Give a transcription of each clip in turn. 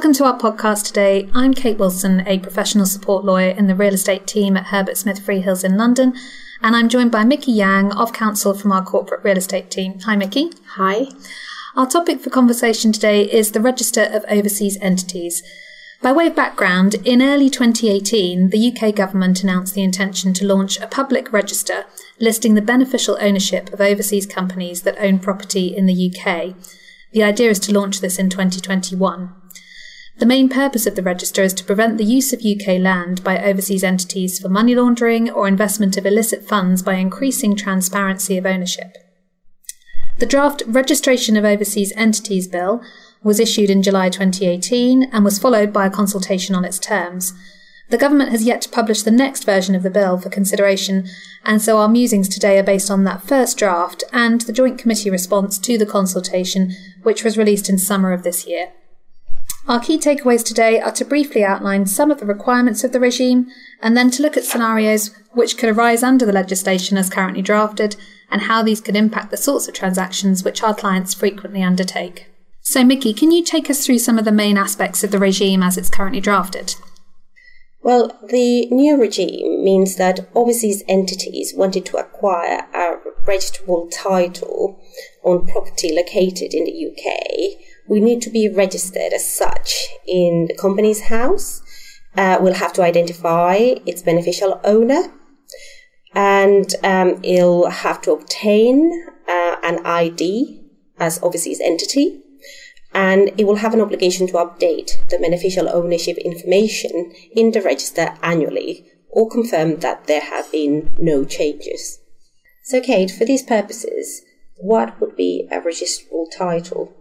Welcome to our podcast today. I'm Kate Wilson, a professional support lawyer in the real estate team at Herbert Smith Freehills in London, and I'm joined by Micky Yang of counsel from our corporate real estate team. Hi, Micky. Hi. Our topic for conversation today is the Register of Overseas Entities. By way of background, in early 2018, the UK government announced the intention to launch a public register listing the beneficial ownership of overseas companies that own property in the UK. The idea is to launch this in 2021. The main purpose of the register is to prevent the use of UK land by overseas entities for money laundering or investment of illicit funds by increasing transparency of ownership. The draft Registration of Overseas Entities Bill was issued in July 2018 and was followed by a consultation on its terms. The government has yet to publish the next version of the bill for consideration, and so our musings today are based on that first draft and the Joint Committee response to the consultation, which was released in summer of this year. Our key takeaways today are to briefly outline some of the requirements of the regime and then to look at scenarios which could arise under the legislation as currently drafted and how these could impact the sorts of transactions which our clients frequently undertake. So, Micky, can you take us through some of the main aspects of the regime as it's currently drafted? Well, the new regime means that overseas entities wanted to acquire a registrable title on property located in the UK we need to be registered as such in the Companies House. Uh, we'll have to identify its beneficial owner and um, it'll have to obtain uh, an ID as overseas entity and it will have an obligation to update the beneficial ownership information in the register annually or confirm that there have been no changes. So, Kate, for these purposes, what would be a registrable title?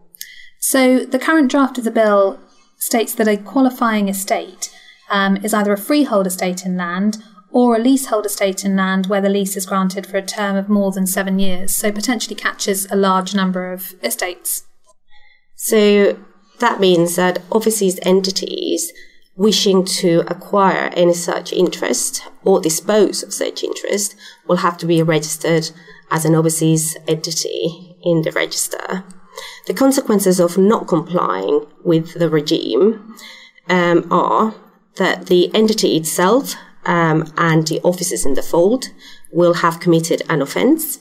So the current draft of the bill states that a qualifying estate um, is either a freehold estate in land or a leasehold estate in land where the lease is granted for a term of more than seven years, so potentially catches a large number of estates. So that means that overseas entities wishing to acquire any such interest or dispose of such interest will have to be registered as an overseas entity in the register. The consequences of not complying with the regime um, are that the entity itself um, and the officers in default will have committed an offence.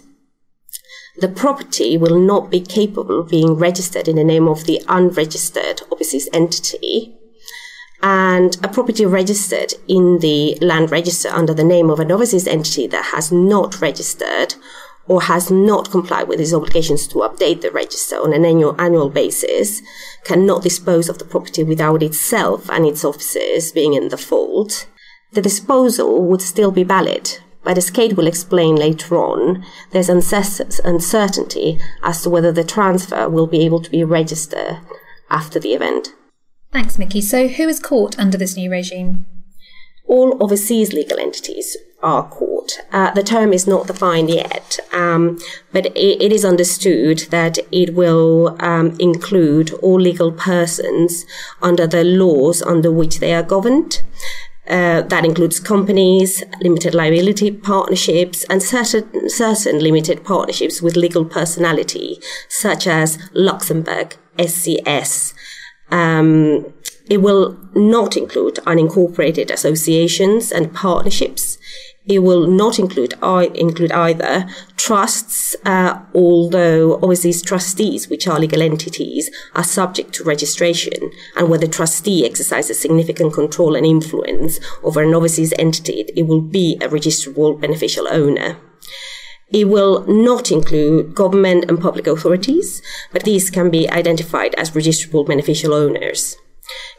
The property will not be capable of being registered in the name of the unregistered overseas entity. And a property registered in the land register under the name of an overseas entity that has not registered or has not complied with its obligations to update the register on an annual, annual basis cannot dispose of the property without itself and its officers being in default, the disposal would still be valid. But as Kate will explain later on, there's uncertainty as to whether the transfer will be able to be registered after the event. Thanks, Micky. So, who is caught under this new regime? All overseas legal entities are caught. Uh, the term is not defined yet, um, but it, it is understood that it will um, include all legal persons under the laws under which they are governed. Uh, that includes companies, limited liability partnerships, and certain, certain limited partnerships with legal personality, such as Luxembourg, SCS, um, it will not include unincorporated associations and partnerships. It will not include include either trusts, uh, although overseas trustees, which are legal entities, are subject to registration, and where the trustee exercises significant control and influence over an overseas entity, it will be a registrable beneficial owner. It will not include government and public authorities, but these can be identified as registrable beneficial owners.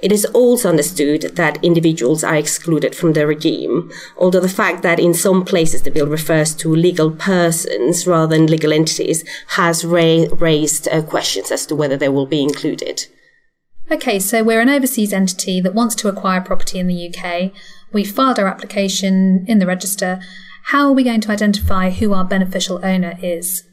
It is also understood that individuals are excluded from the regime, although the fact that in some places the bill refers to legal persons rather than legal entities has ra- raised uh, questions as to whether they will be included. Okay, so we're an overseas entity that wants to acquire property in the UK. We've filed our application in the register how are we going to identify who our beneficial owner is?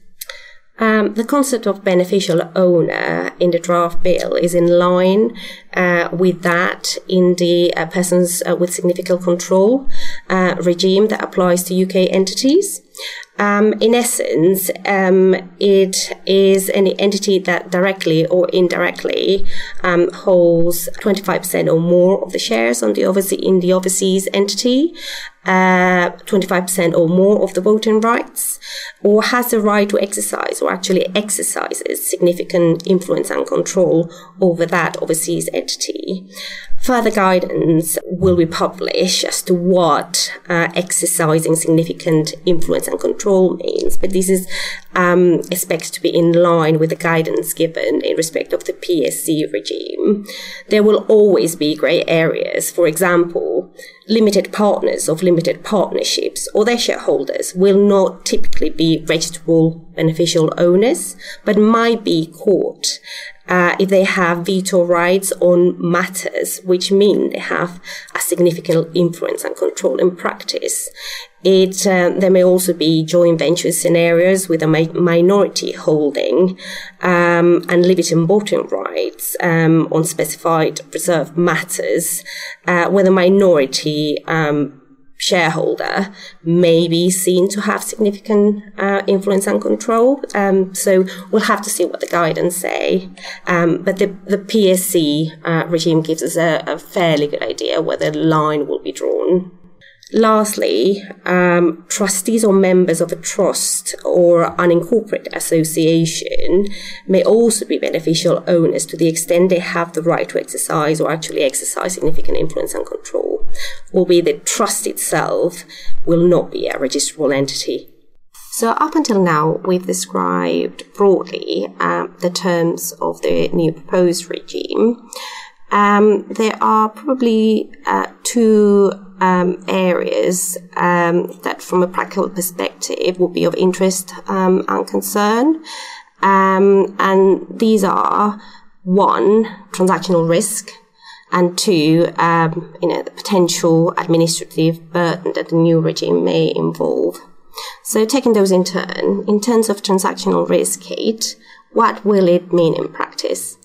Um, the concept of beneficial owner in the draft bill is in line uh, with that in the uh, persons uh, with significant control uh, regime that applies to UK entities. Um, in essence, um, it is an entity that directly or indirectly um, holds 25% or more of the shares on the overseas, in the overseas entity, uh, 25% or more of the voting rights, or has the right to exercise or actually exercises significant influence and control over that overseas entity. Further guidance will be published as to what uh, exercising significant influence and control means, but this is um, expected to be in line with the guidance given in respect of the PSC regime. There will always be grey areas. For example, limited partners of limited partnerships or their shareholders will not typically be registrable beneficial owners, but might be caught uh, if they have veto rights on matters which mean they have a significant influence and control in practice. It, uh, there may also be joint venture scenarios with a mi- minority holding um, and limited voting rights um, on specified reserved matters, uh, where the minority um, shareholder may be seen to have significant uh, influence and control. Um, so we'll have to see what the guidance say. Um, but the, the PSC uh, regime gives us a, a, fairly good idea where the line will be drawn. Lastly, um, trustees or members of a trust or unincorporated association may also be beneficial owners to the extent they have the right to exercise or actually exercise significant influence and control, albeit the trust itself will not be a registrable entity. So, up until now, we've described broadly um, the terms of the new proposed regime. Um, there are probably uh, two um, areas um, that, from a practical perspective, would be of interest um, and concern. Um, and these are one, transactional risk, and two, um, you know, the potential administrative burden that the new regime may involve. So, taking those in turn, in terms of transactional risk, Kate, what will it mean in practice?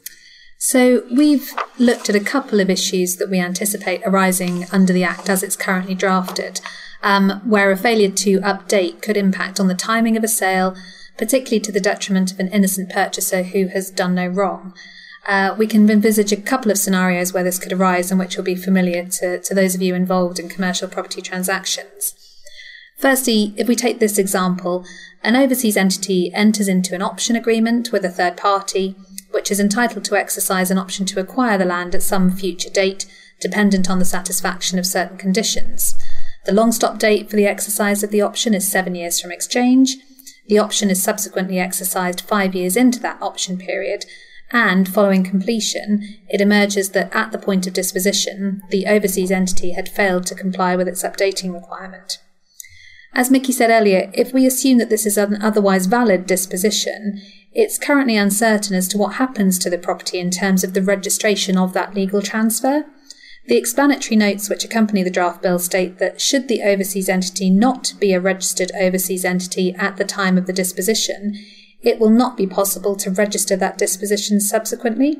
So, we've looked at a couple of issues that we anticipate arising under the Act as it's currently drafted, um, where a failure to update could impact on the timing of a sale, particularly to the detriment of an innocent purchaser who has done no wrong. Uh, we can envisage a couple of scenarios where this could arise and which will be familiar to, to those of you involved in commercial property transactions. Firstly, if we take this example, an overseas entity enters into an option agreement with a third party which is entitled to exercise an option to acquire the land at some future date, dependent on the satisfaction of certain conditions. The long stop date for the exercise of the option is seven years from exchange. The option is subsequently exercised five years into that option period, and following completion, it emerges that at the point of disposition, the overseas entity had failed to comply with its updating requirement. As Micky said earlier, if we assume that this is an otherwise valid disposition, it's currently uncertain as to what happens to the property in terms of the registration of that legal transfer. The explanatory notes which accompany the draft bill state that should the overseas entity not be a registered overseas entity at the time of the disposition, it will not be possible to register that disposition subsequently.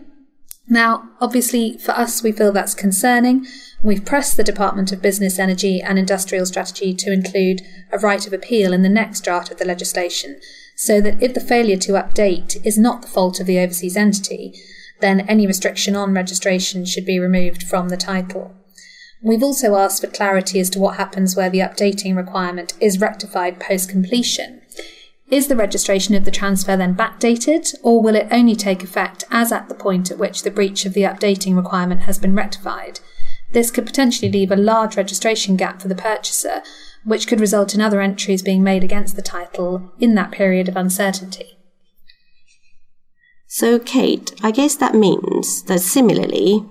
Now, obviously, for us, we feel that's concerning. We've pressed the Department of Business, Energy and Industrial Strategy to include a right of appeal in the next draft of the legislation so that if the failure to update is not the fault of the overseas entity, then any restriction on registration should be removed from the title. We've also asked for clarity as to what happens where the updating requirement is rectified post completion. Is the registration of the transfer then backdated, or will it only take effect as at the point at which the breach of the updating requirement has been rectified? This could potentially leave a large registration gap for the purchaser, which could result in other entries being made against the title in that period of uncertainty. So, Kate, I guess that means that similarly,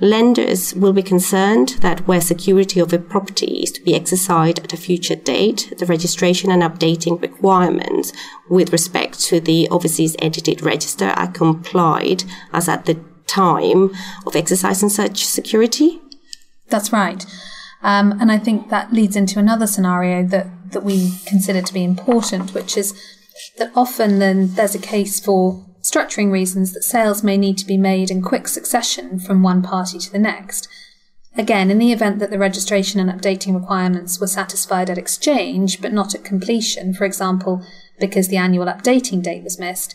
lenders will be concerned that where security of a property is to be exercised at a future date, the registration and updating requirements with respect to the overseas entity register are complied as at the time of exercising such security? That's right. Um, and I think that leads into another scenario that, that we consider to be important, which is that often then there's a case for structuring reasons that sales may need to be made in quick succession from one party to the next. Again, in the event that the registration and updating requirements were satisfied at exchange but not at completion, for example, because the annual updating date was missed,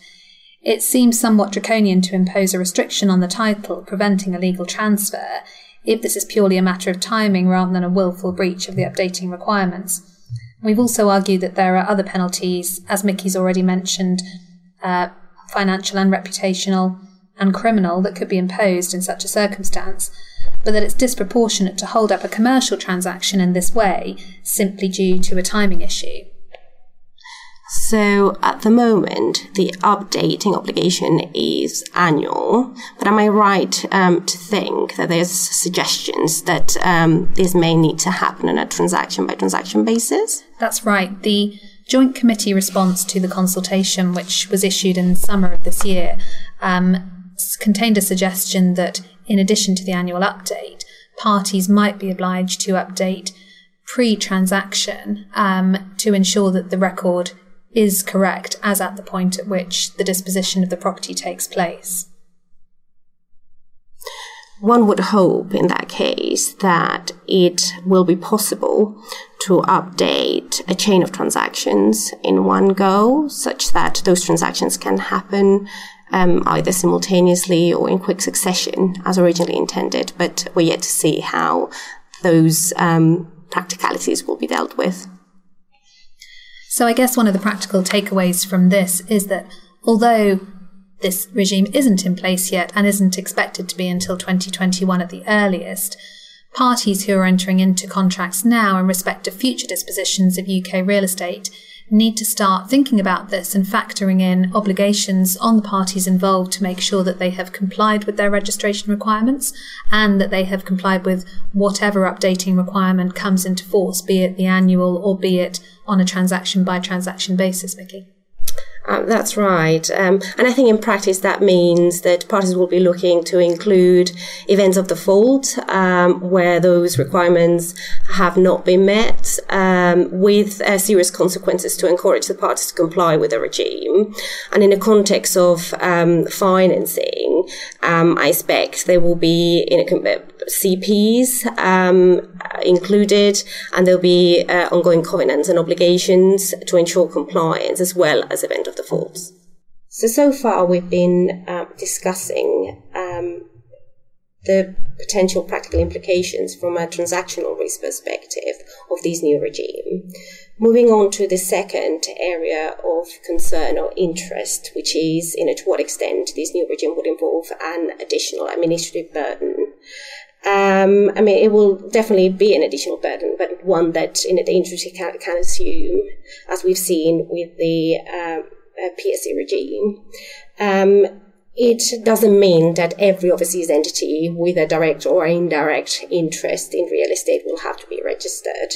it seems somewhat draconian to impose a restriction on the title preventing a legal transfer if this is purely a matter of timing rather than a willful breach of the updating requirements. We've also argued that there are other penalties, as Micky's already mentioned, uh, financial and reputational and criminal, that could be imposed in such a circumstance but that it's disproportionate to hold up a commercial transaction in this way simply due to a timing issue. So at the moment, the updating obligation is annual, but am I right um, to think that there's suggestions that um, this may need to happen on a transaction by transaction basis? That's right. The Joint Committee response to the consultation, which was issued in summer of this year, um, contained a suggestion that in addition to the annual update, parties might be obliged to update pre transaction um, to ensure that the record is correct as at the point at which the disposition of the property takes place. One would hope in that case that it will be possible to update a chain of transactions in one go, such that those transactions can happen um, either simultaneously or in quick succession as originally intended. But we're yet to see how those um, practicalities will be dealt with. So I guess one of the practical takeaways from this is that although this regime isn't in place yet and isn't expected to be until 2021 at the earliest, parties who are entering into contracts now in respect of future dispositions of UK real estate need to start thinking about this and factoring in obligations on the parties involved to make sure that they have complied with their registration requirements and that they have complied with whatever updating requirement comes into force, be it the annual or be it on a transaction by transaction basis, Micky. Um, that's right. Um, and I think in practice that means that parties will be looking to include events of default um, where those requirements have not been met um, with uh, serious consequences to encourage the parties to comply with the regime. And in the context of um, financing, um, I expect there will be in a, CPs included and there'll be uh, ongoing covenants and obligations to ensure compliance as well as event of defaults. So, so far we've been uh, discussing um, the potential practical implications from a transactional risk perspective of this new regime. Moving on to the second area of concern or interest, which is you know, to what extent this new regime would involve an additional administrative burden. Um, I mean, it will definitely be an additional burden, but one that in the industry can, can assume, as we've seen with the um, uh, PSC regime. Um, it doesn't mean that every overseas entity with a direct or indirect interest in real estate will have to be registered.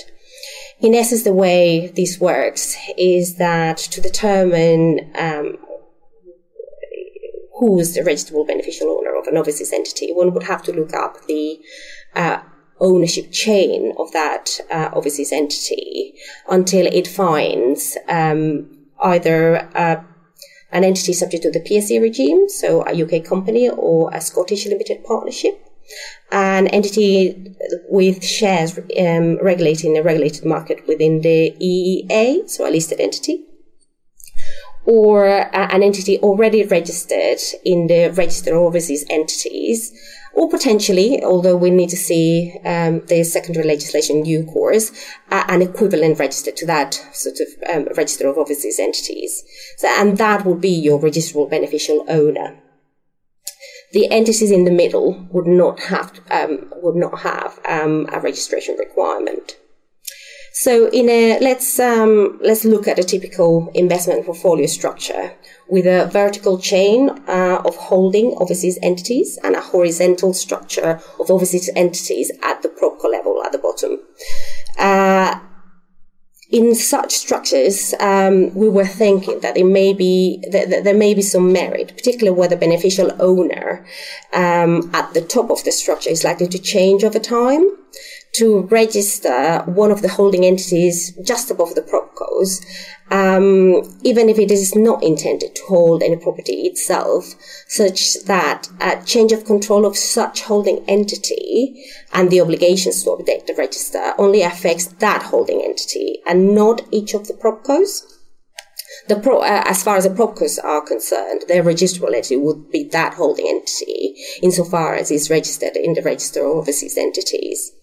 In essence, the way this works is that to determine um, who's the registrable beneficial owner of an overseas entity, one would have to look up the uh, ownership chain of that uh, overseas entity until it finds um, either uh, an entity subject to the PSC regime, so a UK company or a Scottish limited partnership, an entity with shares um, regulating a regulated market within the EEA, so a listed entity, or an entity already registered in the register of overseas entities or potentially, although we need to see um, the secondary legislation due course, uh, an equivalent register to that sort of um, register of overseas entities. So, and that would be your registrable beneficial owner. The entities in the middle would not have um, would not have um, a registration requirement. So, in a let's um, let's look at a typical investment portfolio structure with a vertical chain uh, of holding overseas entities and a horizontal structure of overseas entities at the propco level at the bottom. Uh, in such structures, um, we were thinking that there may be that, that there may be some merit, particularly where the beneficial owner um, at the top of the structure is likely to change over time. To register one of the holding entities just above the propcos, um, even if it is not intended to hold any property itself, such that a change of control of such holding entity and the obligations to update the register only affects that holding entity and not each of the propcos. The pro, uh, as far as the propcos are concerned, their registrable entity would be that holding entity insofar as it's registered in the register of overseas entities.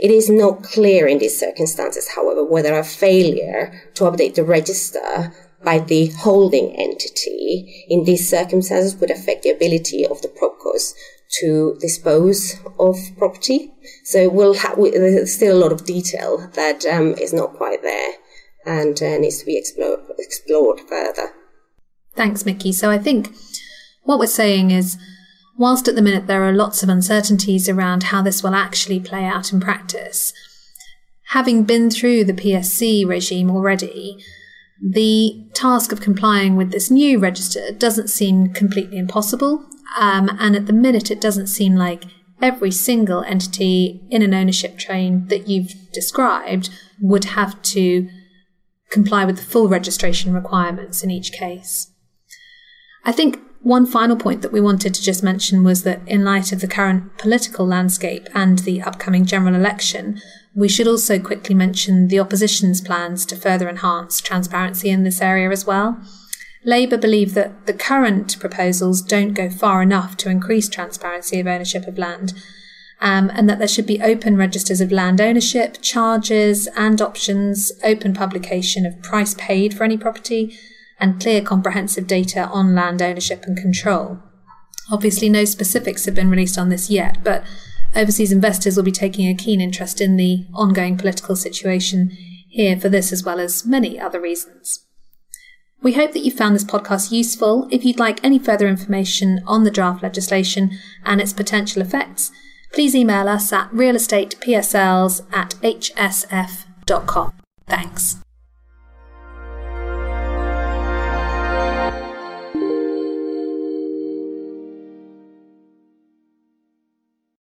It is not clear in these circumstances, however, whether a failure to update the register by the holding entity in these circumstances would affect the ability of the propcos to dispose of property. So we'll ha- we, there's still a lot of detail that um, is not quite there and uh, needs to be explored, explored further. Thanks, Micky. So I think what we're saying is whilst at the minute there are lots of uncertainties around how this will actually play out in practice, having been through the PSC regime already, the task of complying with this new register doesn't seem completely impossible. Um, and at the minute, it doesn't seem like every single entity in an ownership chain that you've described would have to comply with the full registration requirements in each case. I think one final point that we wanted to just mention was that in light of the current political landscape and the upcoming general election, we should also quickly mention the opposition's plans to further enhance transparency in this area as well. Labour believe that the current proposals don't go far enough to increase transparency of ownership of land, um, and that there should be open registers of land ownership, charges and options, open publication of price paid for any property, and clear comprehensive data on land ownership and control. Obviously, no specifics have been released on this yet, but overseas investors will be taking a keen interest in the ongoing political situation here for this as well as many other reasons. We hope that you found this podcast useful. If you'd like any further information on the draft legislation and its potential effects, please email us at realestatepsls at hsf.com. Thanks.